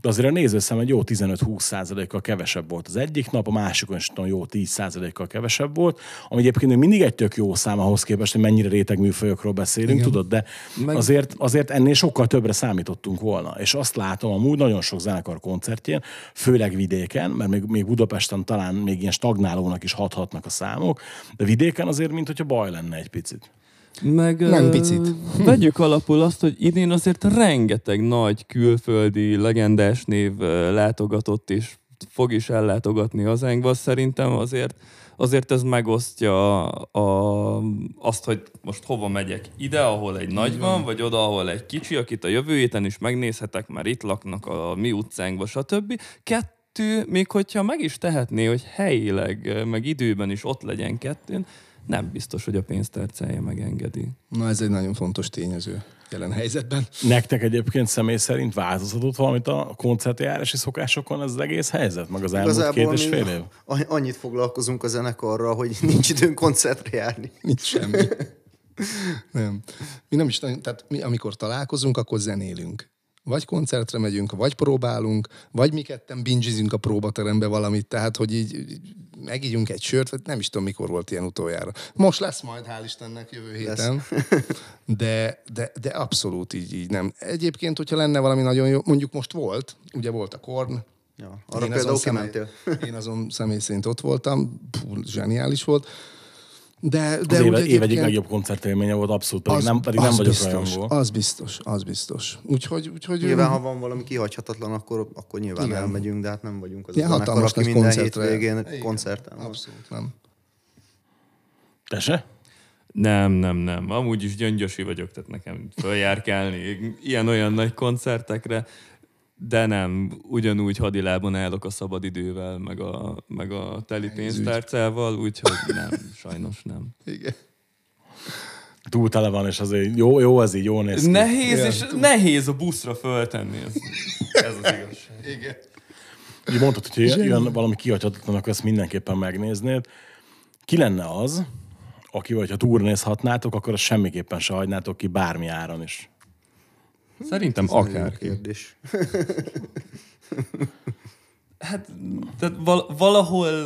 De azért a nézőszám egy jó 15-20 százalékkal kevesebb volt az egyik nap, a másikon is tudom, jó 10 százalékkal kevesebb volt, ami egyébként mindig egy tök jó szám ahhoz képest, hogy mennyire réteg műfajokról beszélünk, Igen. tudod, de Meg... azért, azért ennél sokkal többre számítottunk volna. És azt látom amúgy nagyon sok zenekar koncertjén, főleg vidéken, mert még, még Budapesten talán még ilyen stagnálónak is hathatnak a számok, de vidéken azért, mint hogyha baj lenne egy picit. Meg, Nem picit. Vegyük alapul azt, hogy idén azért rengeteg nagy külföldi legendás név látogatott és fog is ellátogatni hazánkba. Szerintem azért azért ez megosztja a, azt, hogy most hova megyek. Ide, ahol egy nagy van, vagy oda, ahol egy kicsi, akit a jövő héten is megnézhetek, mert itt laknak a mi utcánkba, stb. Kettő, még hogyha meg is tehetné, hogy helyileg, meg időben is ott legyen kettőn, nem biztos, hogy a pénztárcája megengedi. Na ez egy nagyon fontos tényező jelen helyzetben. Nektek egyébként személy szerint változhatott valamit a koncertjárási szokásokon ez az egész helyzet, meg az elmúlt Igazából két és fél év? Annyit foglalkozunk a zenekarral, hogy nincs időnk koncertre járni. Nincs semmi. nem. Mi nem is tehát mi amikor találkozunk, akkor zenélünk. Vagy koncertre megyünk, vagy próbálunk, vagy mi ketten bingizünk a próbaterembe valamit, tehát hogy így így megígyunk egy sört, vagy nem is tudom, mikor volt ilyen utoljára. Most lesz majd, hál' Istennek, jövő héten. De, de, de abszolút így, így nem. Egyébként, hogyha lenne valami nagyon jó, mondjuk most volt, ugye volt a Korn, Ja, arra én például azon, személy, kimentél. én azon személy szerint ott voltam, Pú, zseniális volt. De, de Az éve, úgy év egyik egyébként- legjobb koncertélménye volt, abszolút, pedig, nem, pedig nem vagyok biztos, rajongó. Az biztos, az biztos. Úgyhogy, úgyhogy Nyilván, ha van valami kihagyhatatlan, akkor, akkor nyilván Igen. elmegyünk, de hát nem vagyunk az Ilyen a zenekar, aki minden koncertre. hétvégén Igen. koncerten abszolút nem. Te se? Nem, nem, nem. Amúgy is gyöngyösi vagyok, tehát nekem följárkálni ilyen-olyan nagy koncertekre, de nem, ugyanúgy hadilábon állok a szabadidővel, meg a, meg a teli pénztárcával, úgyhogy nem, sajnos nem. Igen. Túl tele van, és azért jó, jó ez így, jó néz ki. Nehéz, és nehéz a buszra föltenni, ez, ez az igazság. Igen. Így mondtad, hogy jön, valami kihagyhatatlan, akkor ezt mindenképpen megnéznéd. Ki lenne az, aki, hogyha turnézhatnátok, akkor azt semmiképpen se hagynátok ki bármi áron is. Szerintem Nagyon jó akárki. kérdés. Hát, tehát val- valahol,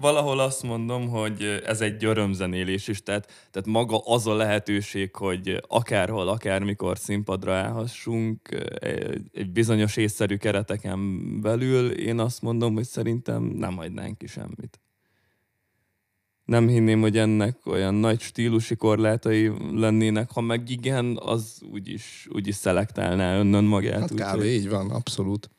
valahol azt mondom, hogy ez egy örömzenélés is, tehát, tehát maga az a lehetőség, hogy akárhol, akármikor színpadra állhassunk egy bizonyos észszerű kereteken belül, én azt mondom, hogy szerintem nem hagynánk ki semmit. Nem hinném, hogy ennek olyan nagy stílusi korlátai lennének, ha meg igen, az úgyis, úgyis szelektálná önnön magát. Hát úgyhogy- kb. így van, abszolút.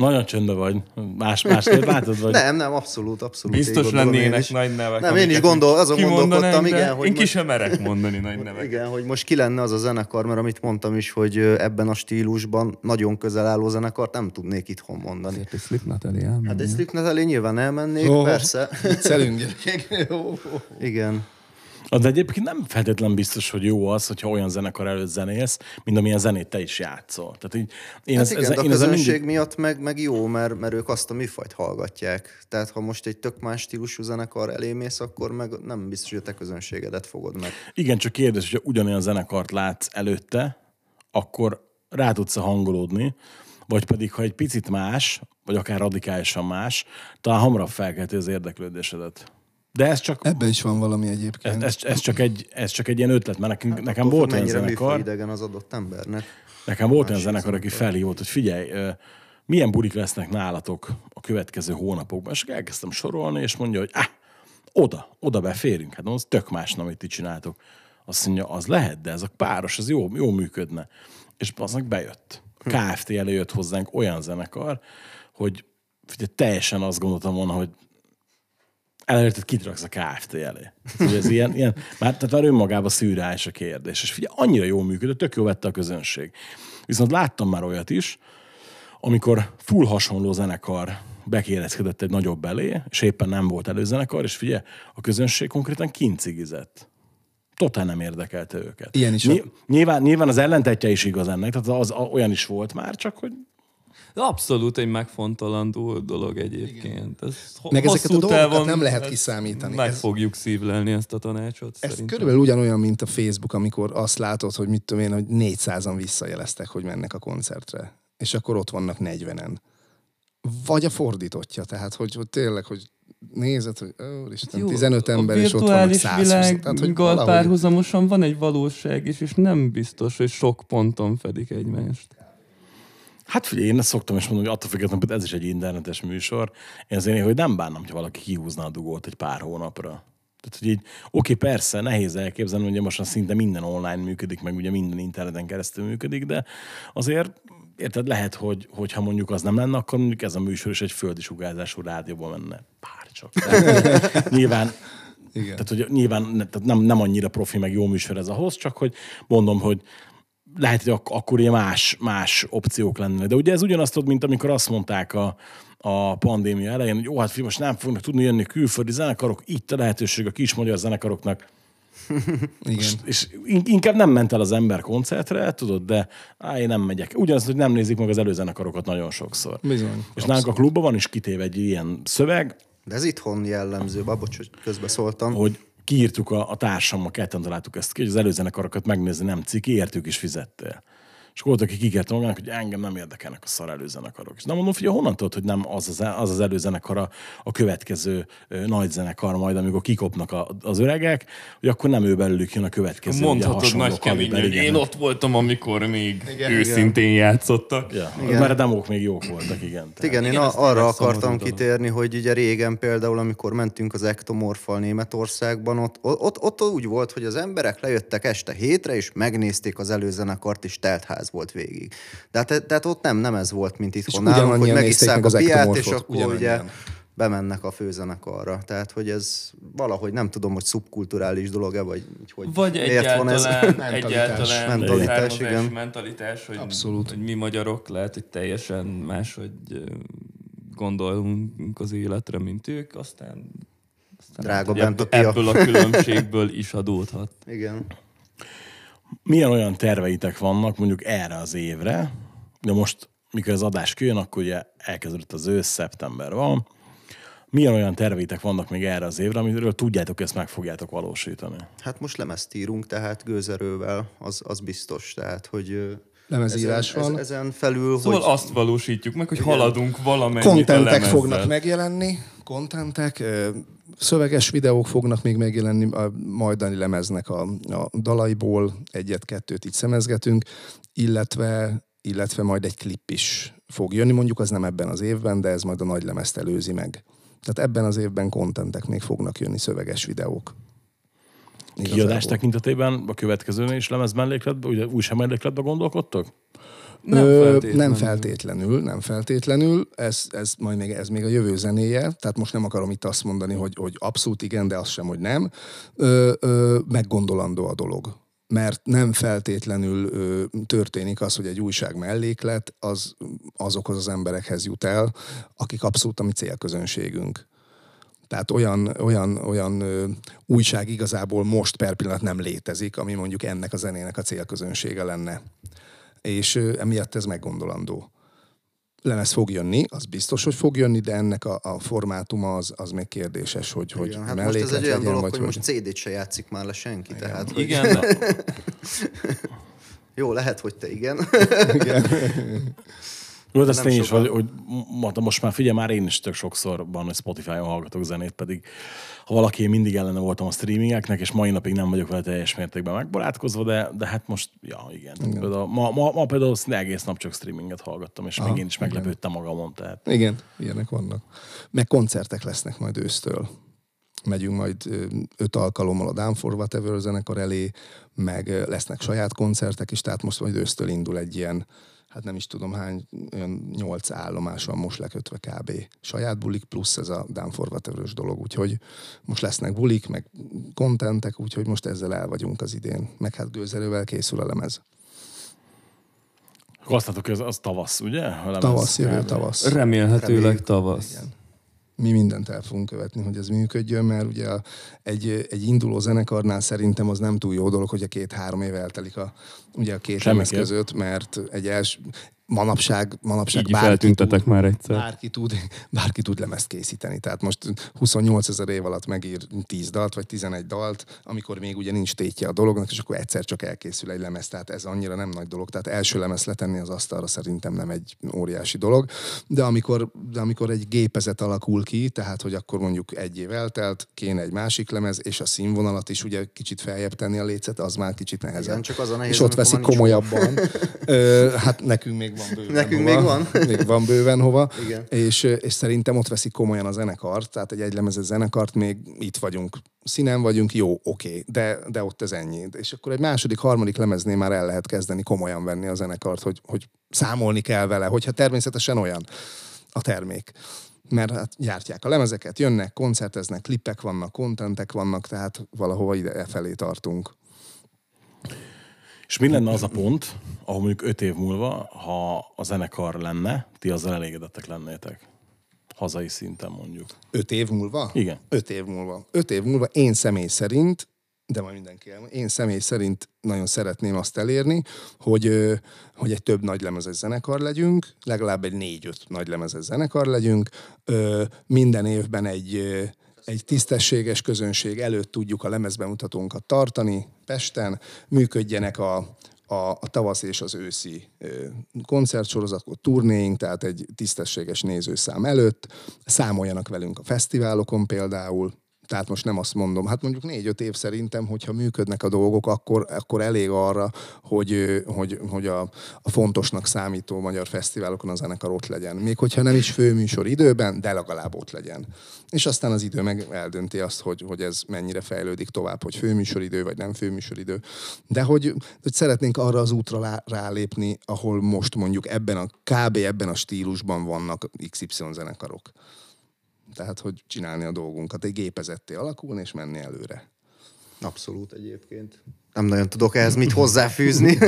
Nagyon csöndben vagy. Más, másképp látod, vagy? Nem, nem, abszolút, abszolút. Biztos lennének is. nagy nevek. Nem, én is gondol, azon gondolkodtam, de igen, hogy Én ki most- sem merek mondani nagy neveket. Igen, hogy most ki lenne az a zenekar, mert amit mondtam is, hogy ebben a stílusban nagyon közel álló zenekart nem tudnék itthon mondani. Azért egy Slipknot elé elmenni. Hát egy Slipknot elé nyilván elmennék, Ó. persze. Viccelünk, gyerekek. Ó, ó. Igen. De egyébként nem feltétlen biztos, hogy jó az, hogyha olyan zenekar előtt zenélsz, mint amilyen zenét te is játszol. Tehát így, én, Hát ez, igen, ez, de a én közönség mindig, miatt meg, meg jó, mert, mert ők azt a műfajt hallgatják. Tehát ha most egy tök más stílusú zenekar elé mész, akkor meg nem biztos, hogy a te közönségedet fogod meg. igen, csak kérdés, hogyha ugyanolyan zenekart látsz előtte, akkor rá tudsz hangolódni, vagy pedig, ha egy picit más, vagy akár radikálisan más, talán hamarabb felkelti az érdeklődésedet. De ez csak, Ebben is van valami egyébként. ez, ez, ez, csak, egy, ez csak egy ilyen ötlet, mert nekünk, nekem Attól volt olyan zenekar, idegen az adott embernek. Nekem volt olyan zenekar, aki felhívott, hogy figyelj, milyen bulik lesznek nálatok a következő hónapokban. És elkezdtem sorolni, és mondja, hogy ah, oda, oda beférünk. Hát az tök más, nem, amit ti csináltok. Azt mondja, az lehet, de ez a páros, az jó, jó működne. És aznak bejött. A KFT elé jött hozzánk olyan zenekar, hogy figyelj, teljesen azt gondoltam volna, hogy elérted, kit raksz a KFT elé. Ugye ez ilyen, ilyen már, tehát már önmagában szűrális a kérdés. És figyelj, annyira jól működött, tök jó vette a közönség. Viszont láttam már olyat is, amikor full hasonló zenekar bekérezkedett egy nagyobb elé, és éppen nem volt előzenekar, és figyelj, a közönség konkrétan kincigizett. Totál nem érdekelte őket. Ilyen is Ny- nyilván, nyilván az ellentetje is igaz ennek, tehát az, az olyan is volt már, csak hogy Abszolút egy megfontolandó dolog egyébként. Ez Meg ezeket a dolgokat nem lehet kiszámítani. Meg Ez- fogjuk szívlelni ezt a tanácsot. Ez szerintem. körülbelül ugyanolyan, mint a Facebook, amikor azt látod, hogy mit tudom én, hogy 400-an visszajeleztek, hogy mennek a koncertre. És akkor ott vannak 40-en. Vagy a fordítottja, tehát hogy, hogy tényleg, hogy nézed, hogy úristen, Jó, 15 ember, és ott vannak virtuális 120. világgal Tehát, hogy valahogy- párhuzamosan van egy valóság is, és nem biztos, hogy sok ponton fedik egymást. Hát figyelj, én ezt szoktam is mondani, hogy attól függetlenül, hogy ez is egy internetes műsor, én azért hogy nem bánnám, hogy valaki kihúzná a dugót egy pár hónapra. Tehát, hogy így, oké, persze, nehéz elképzelni, hogy most már szinte minden online működik, meg ugye minden interneten keresztül működik, de azért érted, lehet, hogy, hogyha mondjuk az nem lenne, akkor mondjuk ez a műsor is egy földi sugárzású rádióban menne. Pár csak. Tehát, nyilván Igen. tehát, hogy nyilván tehát nem, nem annyira profi, meg jó műsor ez ahhoz, csak hogy mondom, hogy lehet, hogy ak- akkor ilyen más, más opciók lennének. De ugye ez ugyanazt tudod, mint amikor azt mondták a, a pandémia elején, hogy jó, hát fi, most nem fognak tudni jönni külföldi zenekarok, itt a lehetőség a kis magyar zenekaroknak. Igen. És in- inkább nem ment el az ember koncertre, tudod, de á, én nem megyek. Ugyanaz, hogy nem nézik meg az előzenekarokat nagyon sokszor. Bizony. És nálunk a klubban van is kitéve egy ilyen szöveg, De ez itthon jellemző, babocs, hogy közbeszóltam. hogy kiírtuk a, a társammal, ketten találtuk ezt ki, hogy az előzenekarokat megnézni nem ciki, értük is fizettél. És volt, aki kikérte magának, hogy engem nem érdekelnek a szar előzenekarok. És nem mondom, hogy honnan tudod, hogy nem az az, az, az előzenekar a, a következő nagy zenekar majd, amikor kikopnak a, az öregek, hogy akkor nem ő belőlük jön a következő. ugye, Mondhatod hasonló nagy kemény, hogy igen. én ott voltam, amikor még Igen, őszintén játszottak. Ja, Igen. mert a demók még jók voltak, igen. Tehát. Igen, én Igen, arra akartam kitérni, hogy ugye régen például, amikor mentünk az Ektomorfal Németországban, ott, ott, ott úgy volt, hogy az emberek lejöttek este hétre, és megnézték az előzenekart, és teltház volt végig. De hát, tehát ott nem, nem ez volt, mint itthon nálunk, hogy megisszák meg a piát, és akkor ugye ugyanannyian. bemennek a főzenekarra. Tehát, hogy ez valahogy nem tudom, hogy szubkulturális dolog-e, vagy hogy Vagy miért van ez. egyáltalán, Mentalitás. egyáltalán Mentalitás, igen. mentalitás, hogy, Abszolút. hogy mi magyarok lehet, hogy teljesen máshogy gondolunk az életre, mint ők, aztán, aztán Drága hogy bent a pia. ebből a különbségből is adódhat. Igen. Milyen olyan terveitek vannak mondjuk erre az évre, de most, mikor az adás kijön, akkor ugye elkezdődött az ősz, szeptember van. Milyen olyan terveitek vannak még erre az évre, amiről tudjátok, ezt meg fogjátok valósítani? Hát most lemezt írunk, tehát gőzerővel, az, az biztos. Tehát, hogy Lemezírás ezen, van. Ez, ezen felül, Szóval hogy azt valósítjuk meg, hogy haladunk valamennyit a Kontentek fognak megjelenni, kontentek, ö, szöveges videók fognak még megjelenni a majdani lemeznek a, a dalaiból, egyet-kettőt így szemezgetünk, illetve, illetve majd egy klip is fog jönni, mondjuk az nem ebben az évben, de ez majd a nagy lemezt előzi meg. Tehát ebben az évben kontentek még fognak jönni, szöveges videók. Kiadás Igazából. tekintetében a következőnél is lemez mellékletben, ugye újság mellékletben gondolkodtok? Nem Ö, feltétlenül. nem feltétlenül, nem feltétlenül. Ez, ez majd még, ez még a jövő zenéje, tehát most nem akarom itt azt mondani, hogy, hogy abszolút igen, de azt sem, hogy nem. Ö, ö, meggondolandó a dolog. Mert nem feltétlenül ö, történik az, hogy egy újság melléklet az azokhoz az emberekhez jut el, akik abszolút a mi célközönségünk. Tehát olyan, olyan, olyan ö, újság igazából most per pillanat nem létezik, ami mondjuk ennek a zenének a célközönsége lenne és ö, emiatt ez meggondolandó. Lemez fog jönni, az biztos, hogy fog jönni, de ennek a, a formátuma az, az még kérdéses, hogy, hogy igen, hát most ez egy olyan legyen, dolog, vagy hogy most CD-t se játszik már le senki. Tehát, hogy Igen, de Jó, lehet, hogy te igen. Jó, de ez Nem tény is, hogy, hogy most már figyelj, már én is tök sokszor van, hogy Spotify-on hallgatok zenét, pedig ha valaki, én mindig ellene voltam a streamingeknek, és mai napig nem vagyok vele teljes mértékben megbarátkozva, de, de hát most, ja, igen. igen. Például, ma, ma, ma például szinte egész nap csak streaminget hallgattam, és Aha, még én is meglepődtem magamon. Tehát. Igen, ilyenek vannak. Meg koncertek lesznek majd ősztől. Megyünk majd öt alkalommal a Down for Whatever zenekar elé, meg lesznek saját koncertek is, tehát most majd ősztől indul egy ilyen, hát nem is tudom hány, olyan nyolc állomás van most lekötve kb. Saját bulik plusz ez a whatever dolog, úgyhogy most lesznek bulik, meg kontentek, úgyhogy most ezzel el vagyunk az idén. Meg hát gőzerővel készül a lemez. Akkor azt hogy az, az tavasz, ugye? A lemez Tavasz, jövő tavasz. remélhetőleg Reméljük. tavasz. Igen. Mi mindent el fogunk követni, hogy ez működjön, mert ugye egy, egy induló zenekarnál szerintem az nem túl jó dolog, hogy a két-három év eltelik a, ugye a két lemez között, mert egy els, manapság, manapság Így feltüntetek tud, már egyszer. Bárki tud, bárki tud lemezt készíteni. Tehát most 28 ezer év alatt megír 10 dalt, vagy 11 dalt, amikor még ugye nincs tétje a dolognak, és akkor egyszer csak elkészül egy lemez. Tehát ez annyira nem nagy dolog. Tehát első lemez letenni az asztalra szerintem nem egy óriási dolog. De amikor, de amikor egy gépezet alakul ki, tehát hogy akkor mondjuk egy év eltelt, kéne egy másik lemez, és a színvonalat is ugye kicsit feljebb tenni a lécet, az már kicsit nehezebb. Igen, csak az a nehéz, és ott veszik komolyabban. Ö, hát nekünk még van bőven Nekünk hova. még van? még van bőven hova. Igen. És, és szerintem ott veszik komolyan a zenekart, tehát egy egylemezes zenekart, még itt vagyunk, színen vagyunk, jó, oké, de, de ott ez ennyi. És akkor egy második, harmadik lemeznél már el lehet kezdeni komolyan venni a zenekart, hogy, hogy számolni kell vele, hogyha természetesen olyan a termék mert hát gyártják a lemezeket, jönnek, koncerteznek, klippek vannak, kontentek vannak, tehát valahova ide e felé tartunk. És mi lenne az a pont, ahol mondjuk öt év múlva, ha a zenekar lenne, ti azzal elégedettek lennétek? Hazai szinten mondjuk. Öt év múlva? Igen. Öt év múlva. Öt év múlva én személy szerint, de majd mindenki el, én személy szerint nagyon szeretném azt elérni, hogy, hogy egy több nagylemezes zenekar legyünk, legalább egy négy-öt nagylemezes zenekar legyünk, minden évben egy, egy tisztességes közönség előtt tudjuk a lemezbemutatónkat tartani. Pesten, működjenek a, a, a tavasz és az őszi koncertsorozatok, turnéink, tehát egy tisztességes nézőszám előtt, számoljanak velünk a fesztiválokon például, tehát most nem azt mondom, hát mondjuk négy-öt év szerintem, hogyha működnek a dolgok, akkor, akkor elég arra, hogy, hogy, hogy a, a fontosnak számító magyar fesztiválokon a zenekar ott legyen. Még hogyha nem is főműsor időben, de legalább ott legyen. És aztán az idő meg eldönti azt, hogy, hogy ez mennyire fejlődik tovább, hogy főműsoridő vagy nem főműsoridő. De hogy, hogy szeretnénk arra az útra rálépni, ahol most mondjuk ebben a kb. ebben a stílusban vannak XY zenekarok. Tehát, hogy csinálni a dolgunkat, egy gépezetté alakulni és menni előre. Abszolút egyébként. Nem nagyon tudok ehhez mit hozzáfűzni.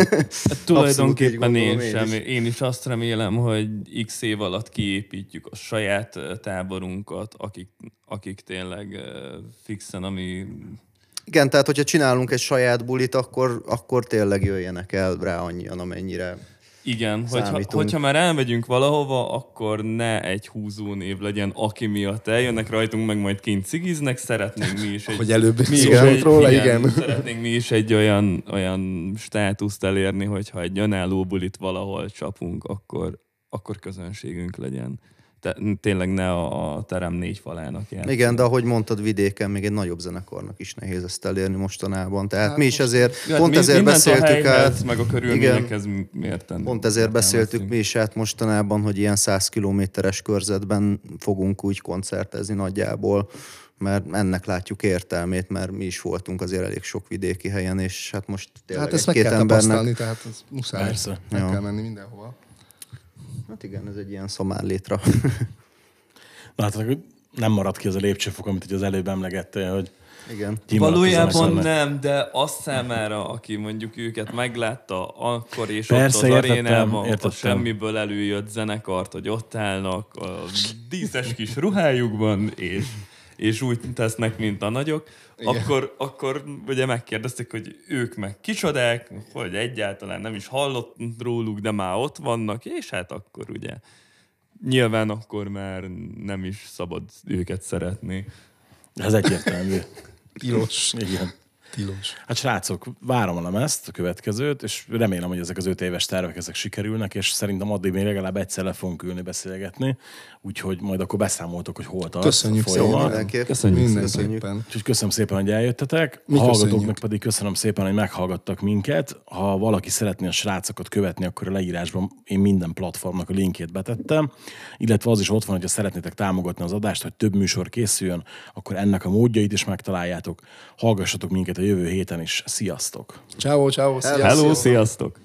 Hát tulajdonképpen így én én sem. is. Én is azt remélem, hogy x év alatt kiépítjük a saját táborunkat, akik, akik tényleg fixen, ami Igen, tehát hogyha csinálunk egy saját bulit, akkor, akkor tényleg jöjjenek el rá annyian, amennyire Igen, hogyha, Számítunk. hogyha már elmegyünk valahova, akkor ne egy húzó név legyen, aki miatt eljönnek rajtunk, meg majd kint cigiznek, szeretnénk mi is egy... Hogy előbb mi is egy, róla, igen. Szeretnénk mi is egy olyan, olyan státuszt elérni, hogyha egy önálló bulit valahol csapunk, akkor, akkor közönségünk legyen. Te, tényleg ne a, a terem négy falának jár. Igen, de ahogy mondtad, vidéken még egy nagyobb zenekarnak is nehéz ezt elérni mostanában. Tehát Hát mi is ezért, Ja, pont mi- ezért beszéltük a át. meg a körülményekhez miért tenni? Pont ezért beszéltük mi is át mostanában, hogy ilyen 100 kilométeres körzetben fogunk úgy koncertezni nagyjából, mert ennek látjuk értelmét, mert mi is voltunk azért elég sok vidéki helyen, és hát most tényleg Hát ezt meg egy-két kell embernek... tehát ez muszáj. Persze. Meg Ja. kell menni mindenhova. Hát igen, ez egy ilyen szamár létra. Na hát akkor nem maradt ki az a lépcsőfok, amit ugye az előbb emlegettél, hogy igen. a Valójában nem, de azt számára, aki mondjuk őket meglátta akkor és Persze, ott az értettem, arénában, a értettem. semmiből előjött zenekart, hogy ott állnak a díszes kis ruhájukban, és, és úgy tesznek, mint a nagyok, akkor, akkor ugye megkérdezték, hogy ők meg kicsodák, hogy egyáltalán nem is hallott róluk, de már ott vannak, és hát akkor ugye nyilván akkor már nem is szabad őket szeretni. Ez egyértelmű. Tilos. Igen. Tilos. Hát srácok, várom a lemezt, a következőt, és remélem, hogy ezek az öt éves tervek ezek sikerülnek, és szerintem addig még legalább egyszer le fogunk ülni beszélgetni, úgyhogy majd akkor beszámoltok, hogy hol tart Köszönjük a folyamat. szépen. Köszönjük Mindenképpen. Úgyhogy köszönöm szépen, hogy eljöttetek. Mi a hallgatóknak köszönjük. pedig köszönöm szépen, hogy meghallgattak minket. Ha valaki szeretné a srácokat követni, akkor a leírásban én minden platformnak a linkjét betettem. Illetve az is ott van, hogyha szeretnétek támogatni az adást, hogy több műsor készüljön, akkor ennek a módjait is megtaláljátok. Hallgassatok minket a jövő héten is. Sziasztok! Ciao, ciao. Hello. Hello, sziasztok!